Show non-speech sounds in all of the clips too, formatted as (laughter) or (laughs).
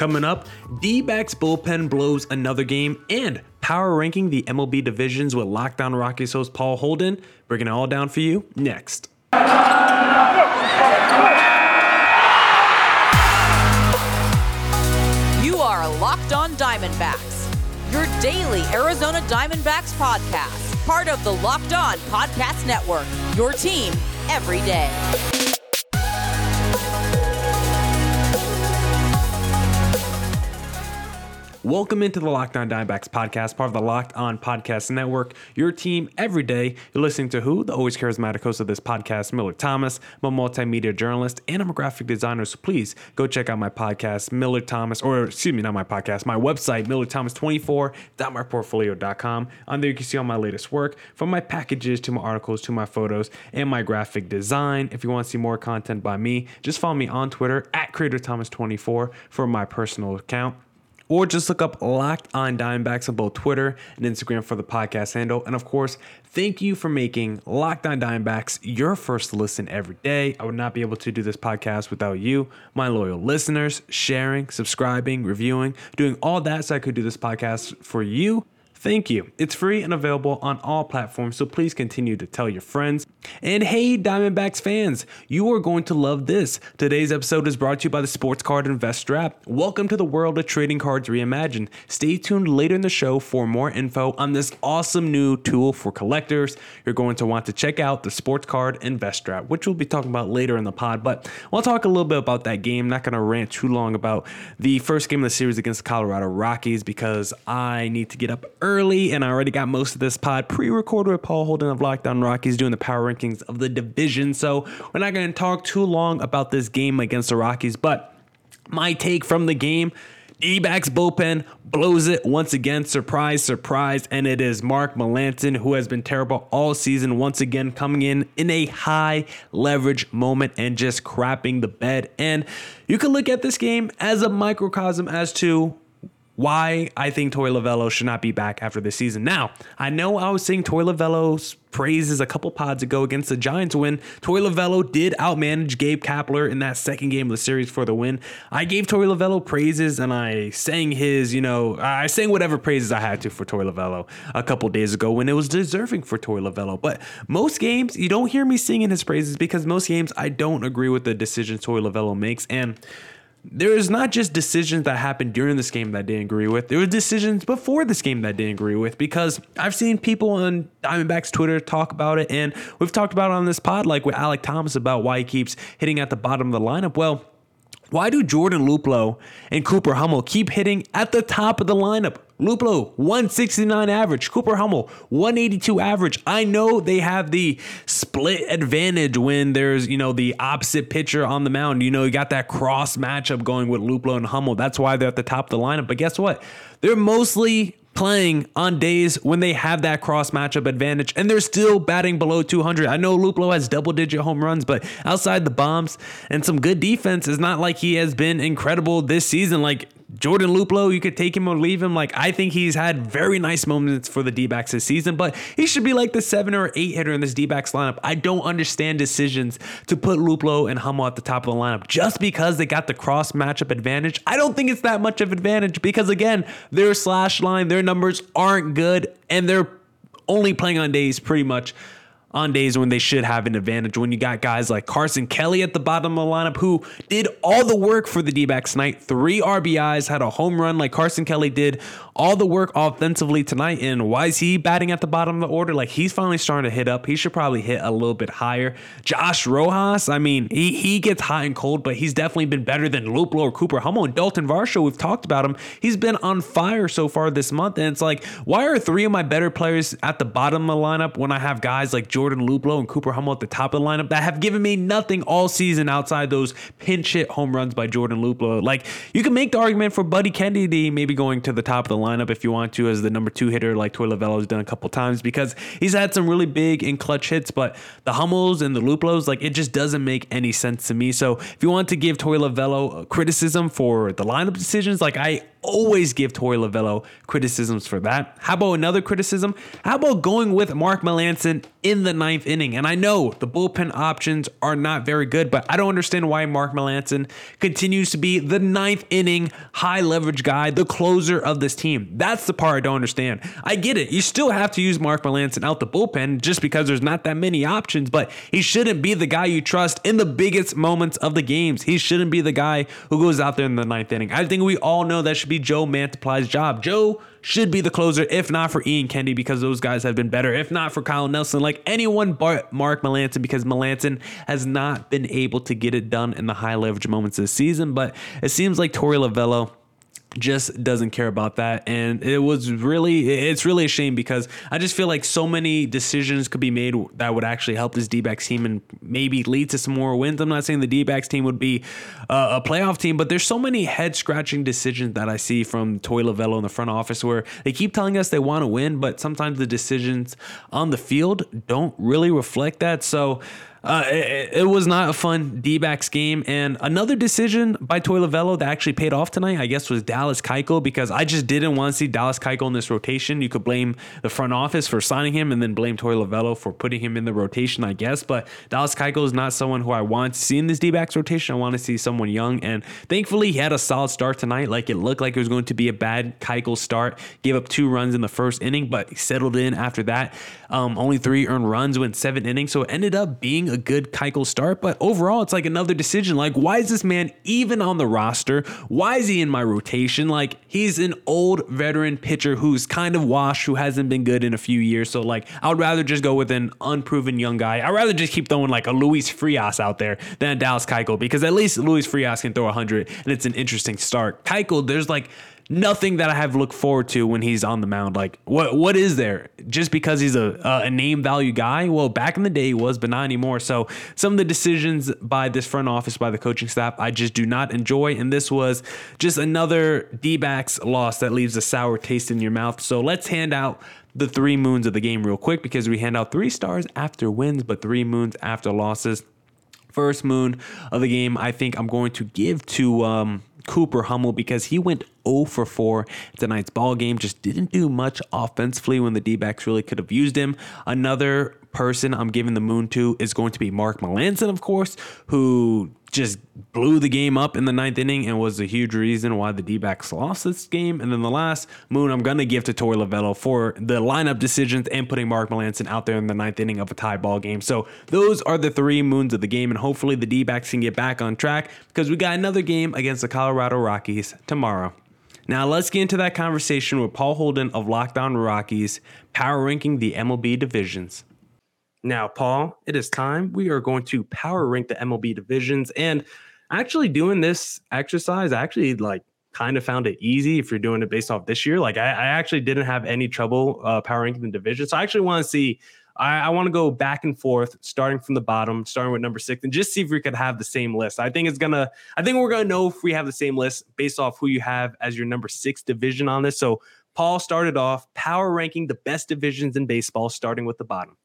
Coming up, D backs bullpen blows another game and power ranking the MLB divisions with Locked On Rockies host Paul Holden. Breaking it all down for you next. You are Locked On Diamondbacks, your daily Arizona Diamondbacks podcast, part of the Locked On Podcast Network, your team every day. Welcome into the Locked On Diamondbacks podcast, part of the Locked On Podcast Network. Your team every day. You're listening to who? The always charismatic host of this podcast, Miller Thomas. I'm a multimedia journalist and I'm a graphic designer. So please go check out my podcast, Miller Thomas, or excuse me, not my podcast, my website, MillerThomas24.myportfolio.com. On there, you can see all my latest work from my packages to my articles to my photos and my graphic design. If you want to see more content by me, just follow me on Twitter at CreatorThomas24 for my personal account or just look up Locked On Diamondbacks on both Twitter and Instagram for the podcast handle. And of course, thank you for making Locked On Diamondbacks your first listen every day. I would not be able to do this podcast without you, my loyal listeners, sharing, subscribing, reviewing, doing all that so I could do this podcast for you. Thank you. It's free and available on all platforms, so please continue to tell your friends. And hey, Diamondbacks fans, you are going to love this. Today's episode is brought to you by the Sports Card Investor app. Welcome to the world of trading cards reimagined. Stay tuned later in the show for more info on this awesome new tool for collectors. You're going to want to check out the Sports Card Investor app, which we'll be talking about later in the pod. But I'll talk a little bit about that game. Not going to rant too long about the first game of the series against the Colorado Rockies because I need to get up early early, and I already got most of this pod pre-recorded with Paul Holden of Locked On Rockies doing the power rankings of the division. So we're not going to talk too long about this game against the Rockies, but my take from the game. D-backs bullpen blows it once again. Surprise, surprise. And it is Mark Melancon, who has been terrible all season, once again coming in in a high leverage moment and just crapping the bed. And you can look at this game as a microcosm as to why I think Torey Lovullo should not be back after this season. Now, I know I was saying Torey Lovullo's praises a couple pods ago against the Giants when Torey Lovullo did outmanage Gabe Kapler in that second game of the series for the win. I gave Torey Lovullo praises and I sang his, you know, I sang whatever praises I had to for Torey Lovullo a couple days ago when it was deserving for Torey Lovullo. But most games, you don't hear me singing his praises because most games I don't agree with the decisions Torey Lovullo makes. And there is not just decisions that happened during this game that I didn't agree with. There were decisions before this game that I didn't agree with because I've seen people on Diamondbacks Twitter talk about it, and we've talked about it on this pod, like with Alec Thomas, about why he keeps hitting at the bottom of the lineup. Well, why do Jordan Luplow and Cooper Hummel keep hitting at the top of the lineup? Luplow, 169 average. Cooper Hummel, 182 average. I know they have the split advantage when there's, you know, the opposite pitcher on the mound. You know, you got that cross matchup going with Luplow and Hummel. That's why they're at the top of the lineup. But guess what? They're mostly playing on days when they have that cross matchup advantage and they're still batting below 200. I know Luplow has double digit home runs, but outside the bombs and some good defense, it's not like he has been incredible this season. Like Jordan Luplow, you could take him or leave him. Like, I think he's had very nice moments for the D backs this season, but he should be like the seven or eight hitter in this D backs lineup. I don't understand decisions to put Luplow and Hummel at the top of the lineup just because they got the cross matchup advantage. I don't think it's that much of advantage because, again, their slash line, their numbers aren't good, and they're only playing on days pretty much on days when they should have an advantage. When you got guys like Carson Kelly at the bottom of the lineup who did all the work for the D backs tonight, three RBIs, had a home run like Carson Kelly did all the work offensively tonight. And why is he batting at the bottom of the order? Like he's finally starting to hit up. He should probably hit a little bit higher. Josh Rojas, I mean, he, he gets hot and cold, but he's definitely been better than Luplow or Cooper Hummel. And Dalton Varsho, we've talked about him. He's been on fire so far this month. And it's like, why are three of my better players at the bottom of the lineup when I have guys like Jordan Luplow and Cooper Hummel at the top of the lineup that have given me nothing all season outside those pinch hit home runs by Jordan Luplow? Like, you can make the argument for Buddy Kennedy maybe going to the top of the lineup if you want to as the number two hitter, like Torey Lovullo's done a couple times, because he's had some really big and clutch hits, but the Hummels and the Luplows, like, it just doesn't make any sense to me. So if you want to give Torey Lovullo criticism for the lineup decisions, like, I always give Torey Lovullo criticisms for that. How about another criticism? How about going with Mark Melancon in the ninth inning? And I know the bullpen options are not very good, but I don't understand why Mark Melancon continues to be the ninth inning high leverage guy, the closer of this team. That's the part I don't understand. I get it. You still have to use Mark Melancon out the bullpen just because there's not that many options, but he shouldn't be the guy you trust in the biggest moments of the games. He shouldn't be the guy who goes out there in the ninth inning. I think we all know that should be Joe Mantiply's job. Joe should be the closer, if not for Ian Kennedy, because those guys have been better. If not for Kyle Nelson, like anyone but Mark Melancon, because Melancon has not been able to get it done in the high leverage moments this season. But it seems like Torey Lovullo just doesn't care about that. And it was really it's really a shame because i just feel like so many decisions could be made that would actually help this d-backs team and maybe lead to some more wins. I'm not saying the d-backs team would be uh, a playoff team but there's so many head scratching decisions that i see from Torey Lovullo in the front office where they keep telling us they want to win but sometimes the decisions on the field don't really reflect that. So uh, it, it, was not a fun D backs game. And another decision by Torey Lovullo that actually paid off tonight, I guess, was Dallas Keuchel because I just didn't want to see Dallas Keuchel in this rotation. You could blame the front office for signing him and then blame Torey Lovullo for putting him in the rotation, I guess. But Dallas Keuchel is not someone who I want to see in this D backs rotation. I want to see someone young. And thankfully, he had a solid start tonight. Like it looked like it was going to be a bad Keuchel start. Gave up two runs in the first inning, but settled in after that. Um, only three earned runs, went seven innings. So it ended up being a good Keuchel start. But overall, it's like another decision. Like, why is this man even on the roster? Why is he in my rotation? Like, he's an old veteran pitcher who's kind of washed, who hasn't been good in a few years. So, like, I would rather just go with an unproven young guy. I'd rather just keep throwing like a Luis Frias out there than Dallas Keuchel because at least Luis Frias can throw 100 and it's an interesting start. Keuchel, there's like nothing that I have looked forward to when he's on the mound. Like what what is there? Just because he's a a name value guy? Well, back in the day he was, but not anymore. So some of the decisions by this front office, by the coaching staff, I just do not enjoy. And this was just another D-backs loss that leaves a sour taste in your mouth. So let's hand out the three moons of the game real quick because we hand out three stars after wins, but three moons after losses. First moon of the game, I think I'm going to give to um, Cooper Hummel because he went 0 for 4 tonight's ball game. Just didn't do much offensively when the D backs really could have used him. Another person I'm giving the moon to is going to be Mark Melancon, of course, who just blew the game up in the ninth inning and was a huge reason why the D backs lost this game. And then the last moon I'm going to give to Torey Lovullo for the lineup decisions and putting Mark Melancon out there in the ninth inning of a tie ball game. So those are the three moons of the game. And hopefully the D backs can get back on track because we got another game against the Colorado Rockies tomorrow. Now let's get into that conversation with Paul Holden of Locked On Rockies, power ranking the MLB divisions. Now, Paul, it is time. We are going to power rank the MLB divisions. And actually doing this exercise, I actually like kind of found it easy if you're doing it based off this year. Like I, I actually didn't have any trouble uh, power ranking the division. So I actually want to see. I, I want to go back and forth, starting from the bottom, starting with number six, and just see if we could have the same list. I think it's gonna. I think we're gonna know if we have the same list based off who you have as your number six division on this. So Paul started off power ranking the best divisions in baseball, starting with the bottom.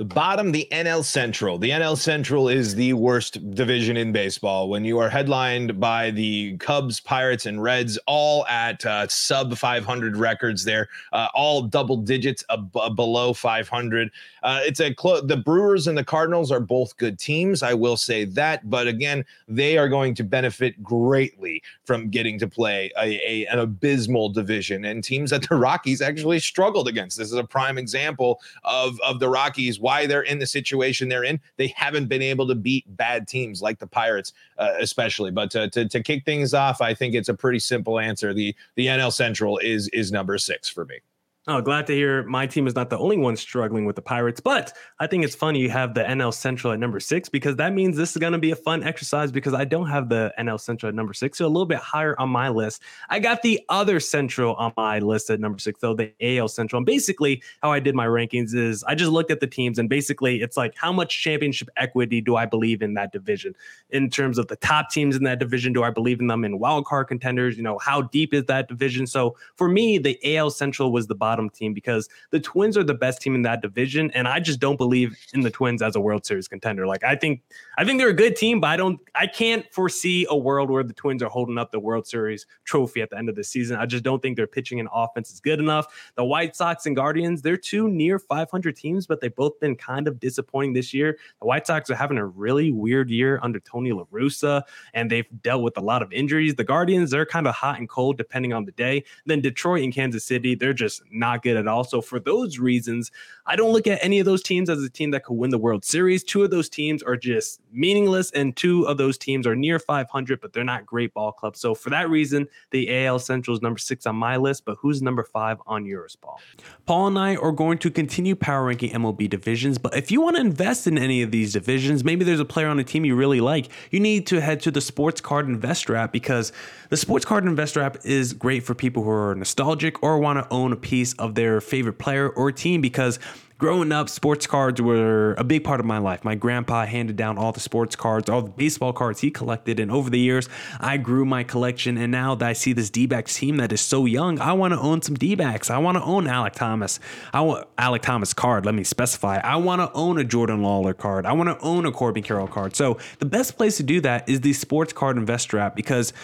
The bottom, the NL Central. The NL Central is the worst division in baseball. When you are headlined by the Cubs, Pirates, and Reds, all at uh, sub 500 records there, uh, all double digits ab- below 500. Uh, it's a the Brewers and the Cardinals are both good teams. I will say that, but again, they are going to benefit greatly from getting to play a, a an abysmal division and teams that the Rockies actually struggled against. This is a prime example of of the Rockies why they're in the situation they're in. They haven't been able to beat bad teams like the Pirates, uh, especially. But to, to, to kick things off, I think it's a pretty simple answer. The the NL Central is is number six for me. Oh, glad to hear my team is not the only one struggling with the Pirates. But I think it's funny you have the NL Central at number six because that means this is going to be a fun exercise because I don't have the NL Central at number six. So a little bit higher on my list. I got the other Central on my list at number six, though, the AL Central. And basically, how I did my rankings is I just looked at the teams and basically it's like how much championship equity do I believe in that division? In terms of the top teams in that division, do I believe in them in wild card contenders? You know, how deep is that division? So for me, the AL Central was the bottom bottom team because the Twins are the best team in that division, and I just don't believe in the Twins as a World Series contender. Like I think I think they're a good team, but I don't I can't foresee a world where the Twins are holding up the World Series trophy at the end of the season. I just don't think their pitching and offense is good enough. The White Sox and Guardians, they're two near 500 teams, but they've both been kind of disappointing this year. The White Sox are having a really weird year under Tony La Russa, and they've dealt with a lot of injuries. The Guardians, they're kind of hot and cold depending on the day. Then Detroit and Kansas City, they're just not good at all. So for those reasons, I don't look at any of those teams as a team that could win the World Series. Two of those teams are just meaningless, and two of those teams are near 500, but they're not great ball clubs. So for that reason, the AL Central is number six on my list. But who's number five on yours, Paul? Paul and I are going to continue power ranking MLB divisions, but if you want to invest in any of these divisions, maybe there's a player on a team you really like, you need to head to the Sports Card Investor app because the Sports Card Investor app is great for people who are nostalgic or want to own a piece of their favorite player or team because growing up, sports cards were a big part of my life. My grandpa handed down all the sports cards, all the baseball cards he collected. And over the years, I grew my collection. And now that I see this D backs team that is so young, I want to own some D backs. I want to own Alec Thomas. I want Alec Thomas card. Let me specify. I want to own a Jordan Lawlor card. I want to own a Corbin Carroll card. So the best place to do that is the Sports Card Investor app because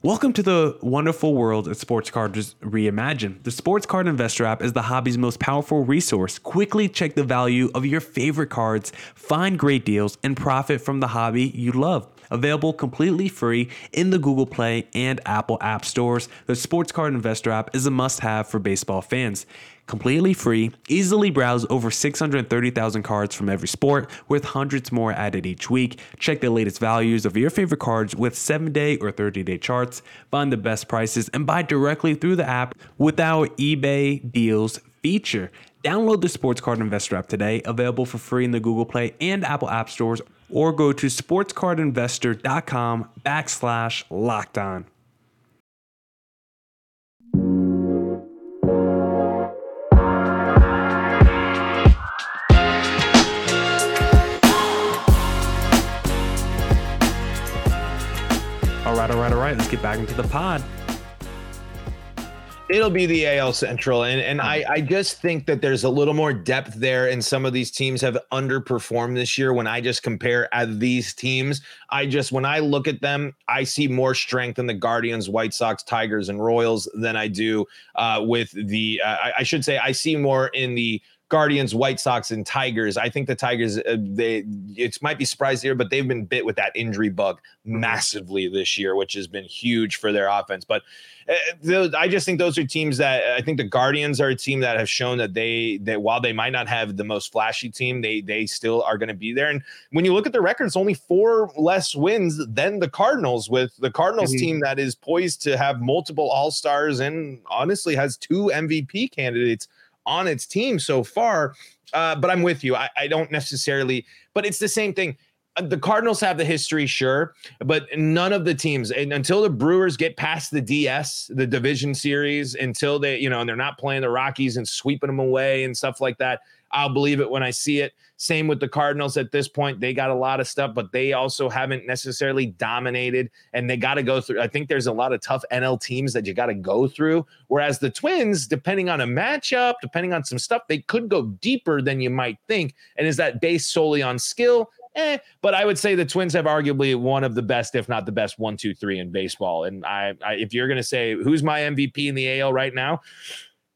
Welcome to the wonderful world of Sports Cards Reimagined. The Sports Card Investor app is the hobby's most powerful resource. Quickly check the value of your favorite cards, find great deals, and profit from the hobby you love. Available completely free in the Google Play and Apple App Stores, the Sports Card Investor app is a must have for baseball fans completely free, easily browse over 630,000 cards from every sport with hundreds more added each week. Check the latest values of your favorite cards with 7-day or 30-day charts, find the best prices and buy directly through the app with our eBay deals feature. Download the Sports Card Investor app today, available for free in the Google Play and Apple App Stores, or go to sportscardinvestor.com backslash locked on. All right, all right, all right. Let's get back into the pod. It'll be the AL Central, and and I I just think that there's a little more depth there, and some of these teams have underperformed this year. When I just compare at these teams, I just when I look at them, I see more strength in the Guardians, White Sox, Tigers, and Royals than I do uh, with the. Uh, I, I should say I see more in the Guardians, White Sox, and Tigers. I think the Tigers, uh, they it might be surprised here, but they've been bit with that injury bug massively this year, which has been huge for their offense. But uh, I just think those are teams that I think the Guardians are a team that have shown that they that while they might not have the most flashy team, they they still are going to be there. And when you look at the records, only four less wins than the Cardinals, with the Cardinals mm-hmm. team that is poised to have multiple All Stars and honestly has two MVP candidates on its team so far. Uh, but I'm with you. I, I don't necessarily, but it's the same thing the Cardinals have the history, sure, but none of the teams and until the Brewers get past the DS, the division series, until they, you know, and they're not playing the Rockies and sweeping them away and stuff like that. I'll believe it when I see it. Same with the Cardinals at this point. They got a lot of stuff, but they also haven't necessarily dominated and they got to go through. I think there's a lot of tough NL teams that you got to go through. Whereas the Twins, depending on a matchup, depending on some stuff, they could go deeper than you might think. And is that based solely on skill? Eh, but I would say the Twins have arguably one of the best, if not the best, one, two, three in baseball. And I, I if you're going to say who's my MVP in the AL right now,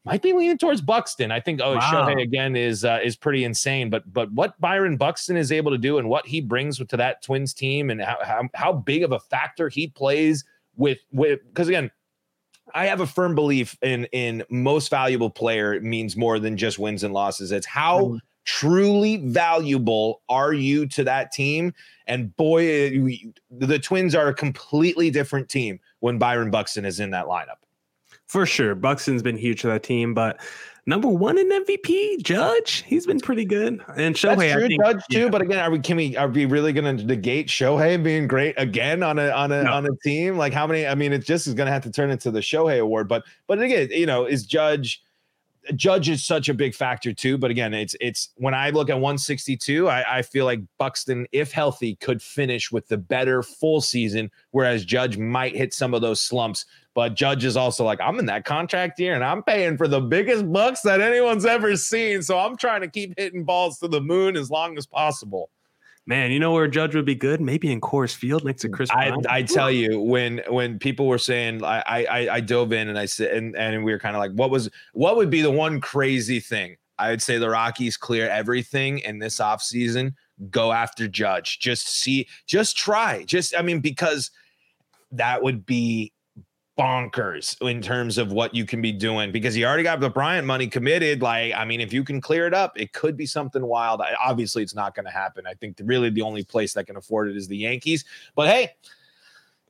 might be leaning towards Buxton. I think oh wow. Shohei again is uh, is pretty insane, but but what Byron Buxton is able to do and what he brings to that Twins team and how how, how big of a factor he plays with with because again I have a firm belief in in most valuable player means more than just wins and losses. It's how. Truly valuable are you to that team? And boy, eh, we, the Twins are a completely different team when Byron Buxton is in that lineup for sure. Buxton's been huge for that team, but number one in MVP, Judge, he's been pretty good. And Shohei, That's true, think, Judge too. Yeah. But again, are we can we are we really going to negate Shohei being great again on a on a no. on a team? Like how many? I mean, it just is going to have to turn into the Shohei Award. But but again, you know, is Judge Judge is such a big factor too. But again, it's it's when I look at 162, I, I feel like Buxton, if healthy, could finish with the better full season, whereas Judge might hit some of those slumps But Judge is also like, I'm in that contract year and I'm paying for the biggest bucks that anyone's ever seen. So I'm trying to keep hitting balls to the moon as long as possible. Man, you know where Judge would be good? Maybe in Coors Field next to mm, Kris. I, I tell you when when people were saying I I, I dove in and I said and, and we were kind of like what was what would be the one crazy thing I would say the Rockies clear everything in this offseason, go after Judge. Just see, just try. Just, I mean, because that would be bonkers in terms of what you can be doing because you already got the Bryant money committed. Like, I mean, if you can clear it up, it could be something wild. I, obviously, it's not going to happen. I think the, really the only place that can afford it is the Yankees. But hey,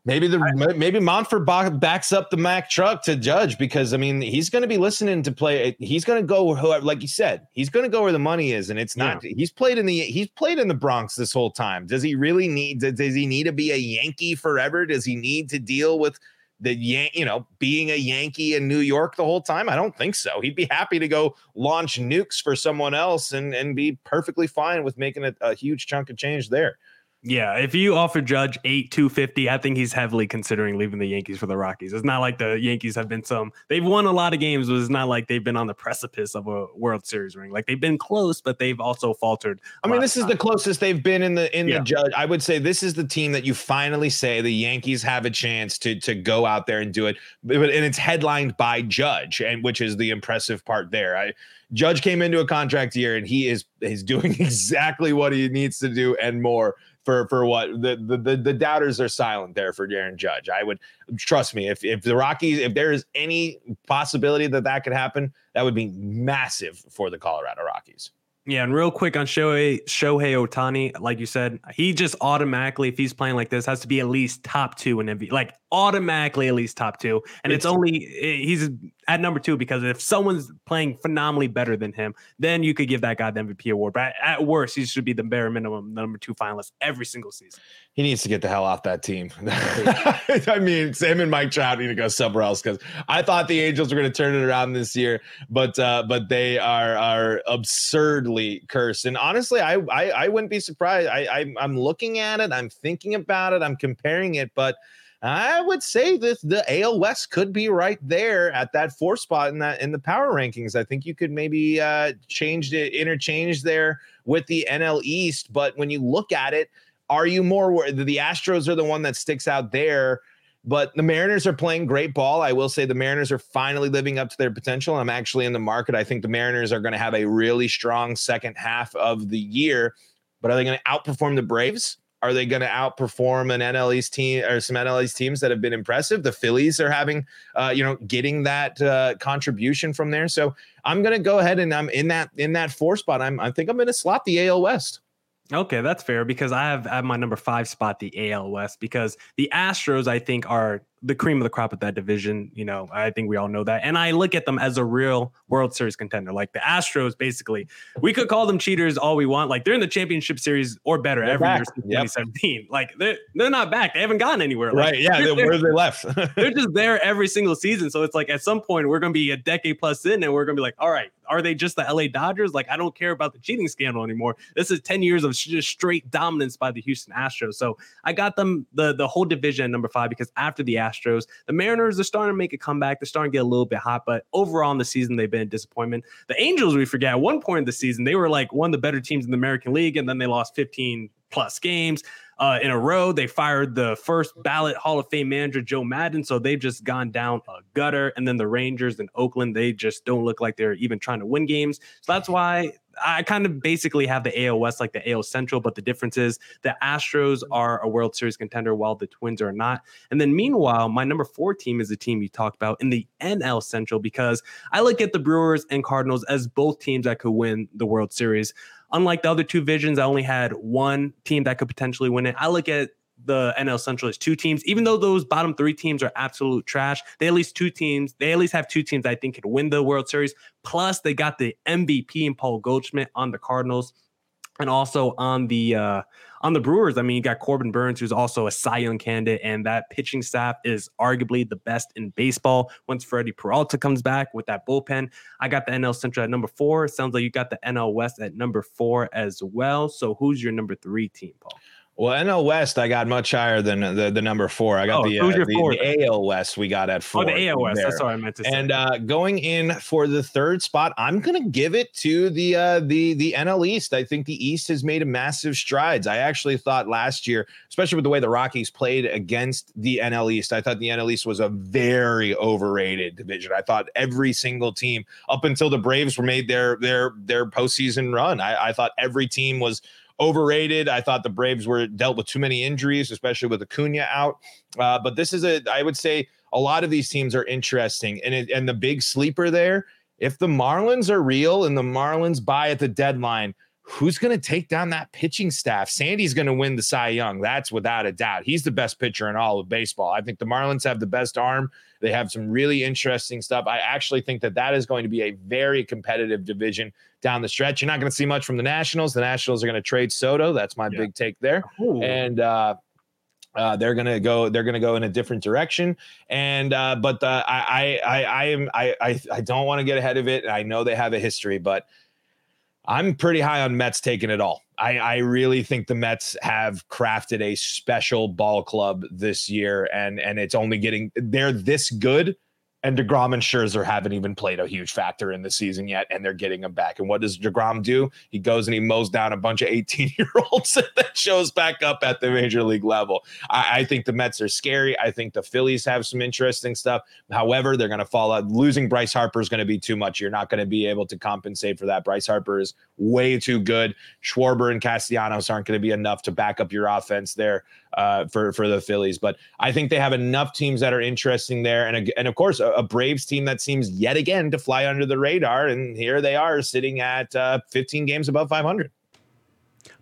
Maybe the maybe Monfort backs up the Mack truck to Judge because I mean he's going to be listening to play. Eh, he's going to go whoever, like you said, he's going to go where the money is, and it's not. Yeah. He's played in the he's played in the Bronx this whole time. Does he really need? Does he need to be a Yankee forever? Does he need to deal with the Yan, you know, being a Yankee in New York the whole time? I don't think so. He'd be happy to go launch nukes for someone else and and be perfectly fine with making a, a huge chunk of change there. Yeah, if you offer Judge eight two fifty, I think he's heavily considering leaving the Yankees for the Rockies. It's not like the Yankees have been some they've won a lot of games, but it's not like they've been on the precipice of a World Series ring. Like they've been close, but they've also faltered. I mean, this is the closest they've been in the in yeah. the Judge. I would say this is the team that you finally say the Yankees have a chance to to go out there and do it, but and it's headlined by Judge, and which is the impressive part there. I Judge came into a contract year and he is is doing (laughs) exactly what he needs to do and more for for what the, the the the doubters are silent there for Aaron Judge. I would trust me if if the Rockies if there is any possibility that that could happen, that would be massive for the Colorado Rockies. Yeah, and real quick on Shohei Shohei Ohtani, like you said, he just automatically, if he's playing like this, has to be at least top two in MVP. Like automatically at least top two. And it's, it's only eh, he's at number two because if someone's playing phenomenally better than him, then you could give that guy the MVP award. But at, at worst, he should be the bare minimum number two finalist every single season. He needs to get the hell off that team. (laughs) I mean, Sam and Mike Trout need to go somewhere else because I thought the Angels were going to turn it around this year, but uh, but they are are absurdly cursed. And honestly, I I, I wouldn't be surprised. I, I I'm looking at it, I'm thinking about it, I'm comparing it, but I would say that the AL West could be right there at that four spot in that in the power rankings. I think you could maybe uh, change it, interchange there with the NL East. But when you look at it, are you more the Astros are the one that sticks out there? But the Mariners are playing great ball. I will say the Mariners are finally living up to their potential. I'm actually in the market. I think the Mariners are going to have a really strong second half of the year. But are they going to outperform the Braves? Are they going to outperform an NL East team or some NL East teams that have been impressive? The Phillies are having, uh, you know, getting that uh, contribution from there. So I'm going to go ahead and I'm in that in that four spot. I'm I think I'm going to slot the AL West. Okay, that's fair because I have, I have my number five spot, the AL West, because the Astros, I think, are the cream of the crop at that division. You know, I think we all know that. And I look at them as a real World Series contender. Like the Astros, basically, we could call them cheaters all we want. Like they're in the championship series or better they're every back. year since yep. 2017. Like they're, they're not back. They haven't gotten anywhere. Like, right. Yeah. They're, where they left. (laughs) they're just there every single season. So it's like at some point we're going to be a decade plus in and we're going to be like, all right, are they just the LA Dodgers? Like, I don't care about the cheating scandal anymore. This is 10 years of just straight dominance by the Houston Astros. So I got them the, the whole division at number five because after the Astros, the Mariners are starting to make a comeback. They're starting to get a little bit hot, but overall in the season, they've been a disappointment. The Angels, we forget, at one point in the season, they were like one of the better teams in the American League, and then they lost 15 plus games uh, in a row. They fired the first ballot Hall of Fame manager, Joe Maddon. So they've just gone down a gutter. And then the Rangers in Oakland, they just don't look like they're even trying to win games. So that's why I kind of basically have the AL West like the AL Central, but the difference is the Astros mm-hmm. are a World Series contender while the Twins are not. And then meanwhile, my number four team is the team you talked about in the NL Central because I look at the Brewers and Cardinals as both teams that could win the World Series unlike the other two visions, I only had one team that could potentially win it. I look at the NL Central is two teams, even though those bottom three teams are absolute trash. They at least two teams. They at least have two teams I think could win the World Series. Plus, they got the MVP and Paul Goldschmidt on the Cardinals, and also on the uh, on the Brewers, I mean, you got Corbin Burnes, who's also a Cy Young candidate, and that pitching staff is arguably the best in baseball. Once Freddie Peralta comes back with that bullpen, I got the NL Central at number four. Sounds like you got the NL West at number four as well. So, who's your number three team, Paul? Well, NL West, I got much higher than the, the number four. I got Oh, the, uh, the, the AL West. We got at four. Oh, the AOS. there. That's what I meant to say. And uh, going in for the third spot, I'm gonna give it to the uh, the the NL East. I think the East has made a massive strides. I actually thought last year, especially with the way the Rockies played against the NL East, I thought the NL East was a very overrated division. I thought every single team up until the Braves were made their their their postseason run. I, I thought every team was overrated. I thought the Braves were dealt with too many injuries, especially with Acuna out. Uh, but this is a, I would say, a lot of these teams are interesting, and it, and the big sleeper there. If the Marlins are real and the Marlins buy at the deadline, who's going to take down that pitching staff? Sandy's going to win the Cy Young. That's without a doubt. He's the best pitcher in all of baseball. I think the Marlins have the best arm. They have some really interesting stuff. I actually think that that is going to be a very competitive division down the stretch. You're not going to see much from the Nationals. The Nationals are going to trade Soto. That's my Yeah. big take there. Ooh. And uh, uh, they're gonna go. They're gonna go in a different direction. And uh, but the, I, I I I am I I, I don't want to get ahead of it. I know they have a history, but I'm pretty high on Mets taking it all. I, I really think the Mets have crafted a special ball club this year, and and it's only getting they're this good. And DeGrom and Scherzer haven't even played a huge factor in the season yet, and they're getting him back. And what does DeGrom do? He goes and he mows down a bunch of 18 year olds (laughs) that shows back up at the major league level. I, I think the Mets are scary. I think the Phillies have some interesting stuff. However, they're going to fall out. Losing Bryce Harper is going to be too much. You're not going to be able to compensate for that. Bryce Harper is way too good. Schwarber and Castellanos aren't going to be enough to back up your offense there uh, for for the Phillies. But I think they have enough teams that are interesting there, and and of course a, a Braves team that seems yet again to fly under the radar. And here they are sitting at uh, 15 games above 500.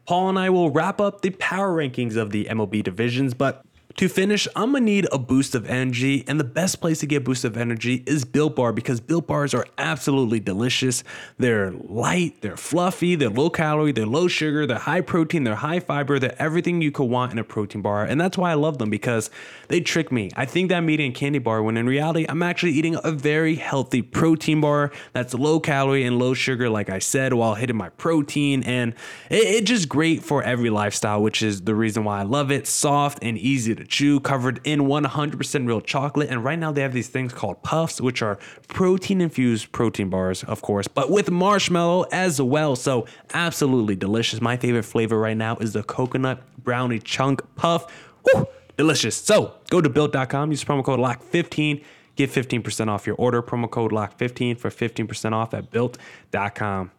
Paul and I will wrap up the power rankings of the MLB divisions, but to finish, I'm gonna need a boost of energy, and the best place to get a boost of energy is Built Bar because Built Bars are absolutely delicious. They're light, they're fluffy, they're low calorie, they're low sugar, they're high protein, they're high fiber, they're everything you could want in a protein bar, and that's why I love them because they trick me. I think that I'm eating a candy bar when in reality I'm actually eating a very healthy protein bar that's low calorie and low sugar, like I said, while hitting my protein, and it, it's just great for every lifestyle, which is the reason why I love it. Soft and easy to chew, covered in 100% real chocolate. And right now they have these things called puffs, which are protein infused protein bars, of course, but with marshmallow as well. So absolutely delicious. My favorite flavor right now is the coconut brownie chunk puff. Woo, delicious. So go to built.com, use promo code LOCK15. Get 15% off your order. Promo code LOCK15 for 15% off at built.com.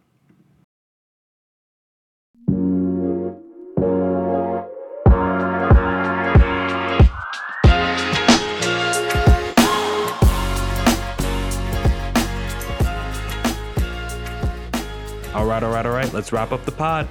right, all right, all right. Let's wrap up the pod.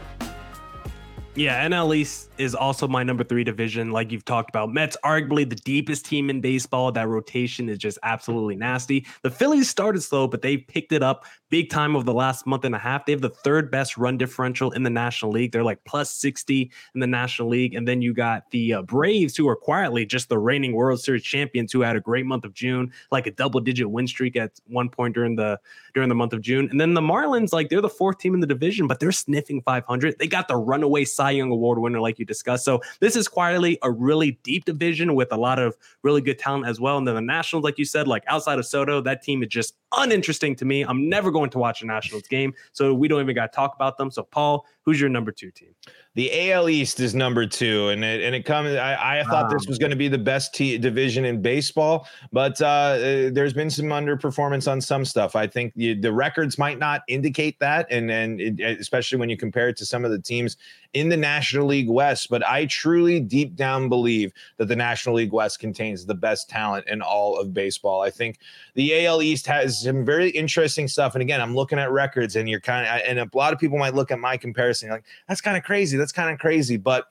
Yeah, NL East is also my number three division. Like you've talked about, Mets arguably the deepest team in baseball. That rotation is just absolutely nasty. The Phillies started slow, but they picked it up big time over the last month and a half. They have the third best run differential in the National League. They're like plus 60 in the National League. And then you got the uh, Braves, who are quietly just the reigning World Series champions, who had a great month of June, like a double digit win streak at one point during the during the month of June. And then the Marlins, like they're the fourth team in the division, but they're sniffing 500. They got the runaway Cy Young Award winner, like you discussed. So this is quietly a really deep division with a lot of really good talent as well. And then the Nationals, like you said, like outside of Soto, that team is just uninteresting to me. I'm never going to watch a Nationals game, so we don't even got to talk about them. So Paul, who's your number two team? The AL East is number two, and it and it comes. I, I thought this was going to be the best t- division in baseball, but uh, uh, there's been some underperformance on some stuff. I think the, the records might not indicate that, and and it, especially when you compare it to some of the teams in the National League West. But I truly, deep down, believe that the National League West contains the best talent in all of baseball. I think the AL East has some very interesting stuff. And again, I'm looking at records, and you're kind of, and a lot of people might look at my comparison like that's kind of crazy. That's kind of crazy. But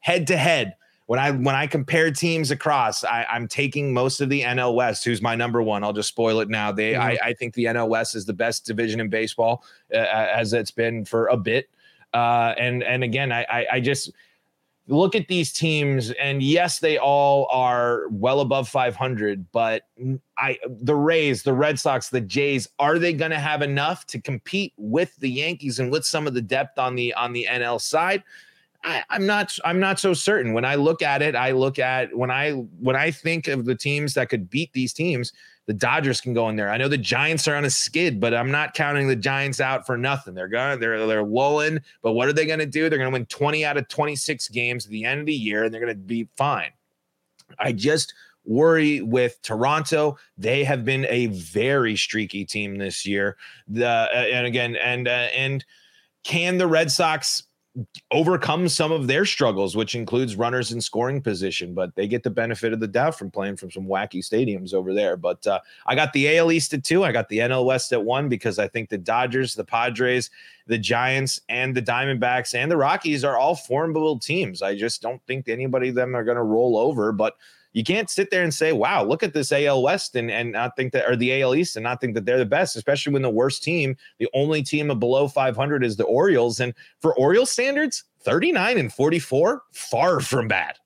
head to head, when I when I compare teams across, I, I'm taking most of the NL West, who's my number one. I'll just spoil it now. They, I, I think the NL West is the best division in baseball, uh, as it's been for a bit. Uh, and and again, I, I I just look at these teams and yes they all are well above 500 but i the rays the red sox the jays are they going to have enough to compete with the yankees and with some of the depth on the on the nl side I, I'm not I'm not so certain. When I look at it, I look at when I when I think of the teams that could beat these teams, the Dodgers can go in there. I know the Giants are on a skid, but I'm not counting the Giants out for nothing. They're gonna they're they're lulling, but what are they gonna do? They're gonna win 20 out of 26 games at the end of the year, and they're gonna be fine. I just worry with Toronto. They have been a very streaky team this year. The uh, and again and uh, and can the Red Sox overcome some of their struggles, which includes runners in scoring position, but they get the benefit of the doubt from playing from some wacky stadiums over there. But uh, I got the AL East at two. I got the NL West at one because I think the Dodgers, the Padres, the Giants, and the Diamondbacks and the Rockies are all formidable teams. I just don't think anybody of them are going to roll over, but you can't sit there and say, wow, look at this AL West and, and not think that, or the AL East and not think that they're the best, especially when the worst team, the only team below 500 is the Orioles. And for Orioles standards, 39 and 44, far from bad.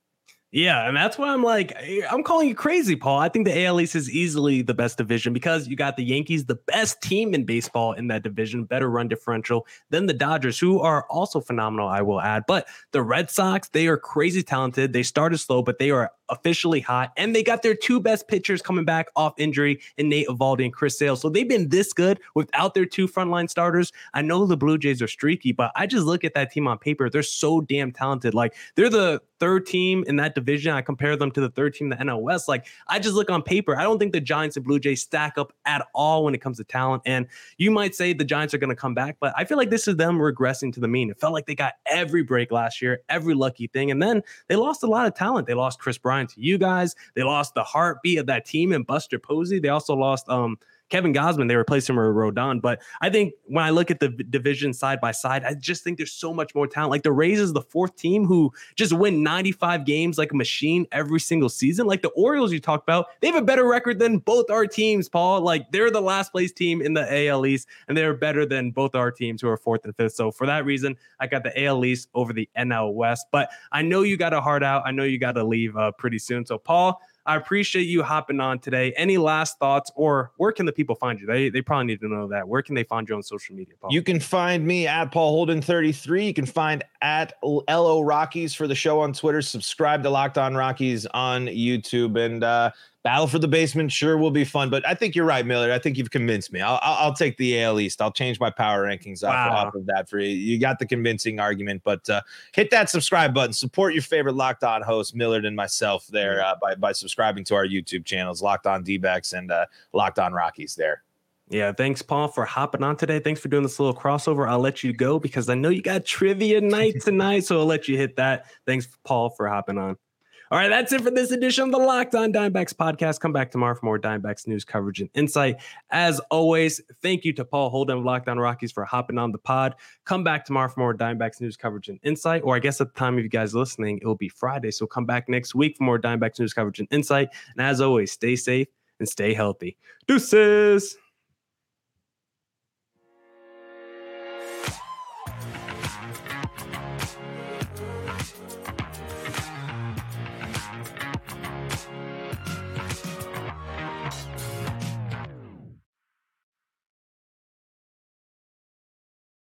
Yeah, and that's why I'm like, I'm calling you crazy, Paul. I think the AL East is easily the best division because you got the Yankees, the best team in baseball in that division, better run differential than the Dodgers, who are also phenomenal, I will add. But the Red Sox, they are crazy talented. They started slow, but they are officially hot, and they got their two best pitchers coming back off injury in Nate Eovaldi and Chris Sale. So they've been this good without their two frontline starters. I know the Blue Jays are streaky, but I just look at that team on paper. They're so damn talented. Like they're the third team in that division. I compare them to the third team the NL West. Like I just look on paper. I don't think the Giants and Blue Jays stack up at all when it comes to talent. And you might say the Giants are going to come back, but I feel like this is them regressing to the mean. It felt like they got every break last year, every lucky thing, and then they lost a lot of talent. They lost Kris Bryant to you guys. They lost the heartbeat of that team and Buster Posey. They also lost um Kevin Gausman, they replaced him with Rodon. But I think when I look at the division side by side, I just think there's so much more talent. Like the Rays is the fourth team who just win 95 games like a machine every single season. Like the Orioles you talked about, they have a better record than both our teams, Paul. Like they're the last place team in the AL East, and they're better than both our teams who are fourth and fifth. So for that reason, I got the AL East over the NL West. But I know you got a heart out. I know you got to leave uh, pretty soon. So Paul, I appreciate you hopping on today. Any last thoughts or where can the people find you? They they probably need to know that. Where can they find you on social media, Paul? You can find me at Paul Holden 33. You can find at LO Rockies for the show on Twitter. Subscribe to Locked On Rockies on YouTube and uh Battle for the basement sure will be fun, but I think you're right, Miller. I think you've convinced me. I'll, I'll, I'll take the AL East. I'll change my power rankings off, off of that for you. You got the convincing argument, but uh, hit that subscribe button. Support your favorite Locked On host, Millard and myself, there uh, by by subscribing to our YouTube channels, Locked On D-backs and uh, Locked On Rockies. There. Yeah, thanks, Paul, for hopping on today. Thanks for doing this little crossover. I'll let you go because I know you got trivia night tonight, so I'll let you hit that. Thanks, Paul, for hopping on. All right, that's it for this edition of the Locked On Diamondbacks podcast. Come back tomorrow for more Diamondbacks news coverage and insight. As always, thank you to Paul Holden of Locked On Rockies for hopping on the pod. Come back tomorrow for more Diamondbacks news coverage and insight. Or I guess at the time of you guys listening, it will be Friday. So come back next week for more Diamondbacks news coverage and insight. And as always, stay safe and stay healthy. Deuces.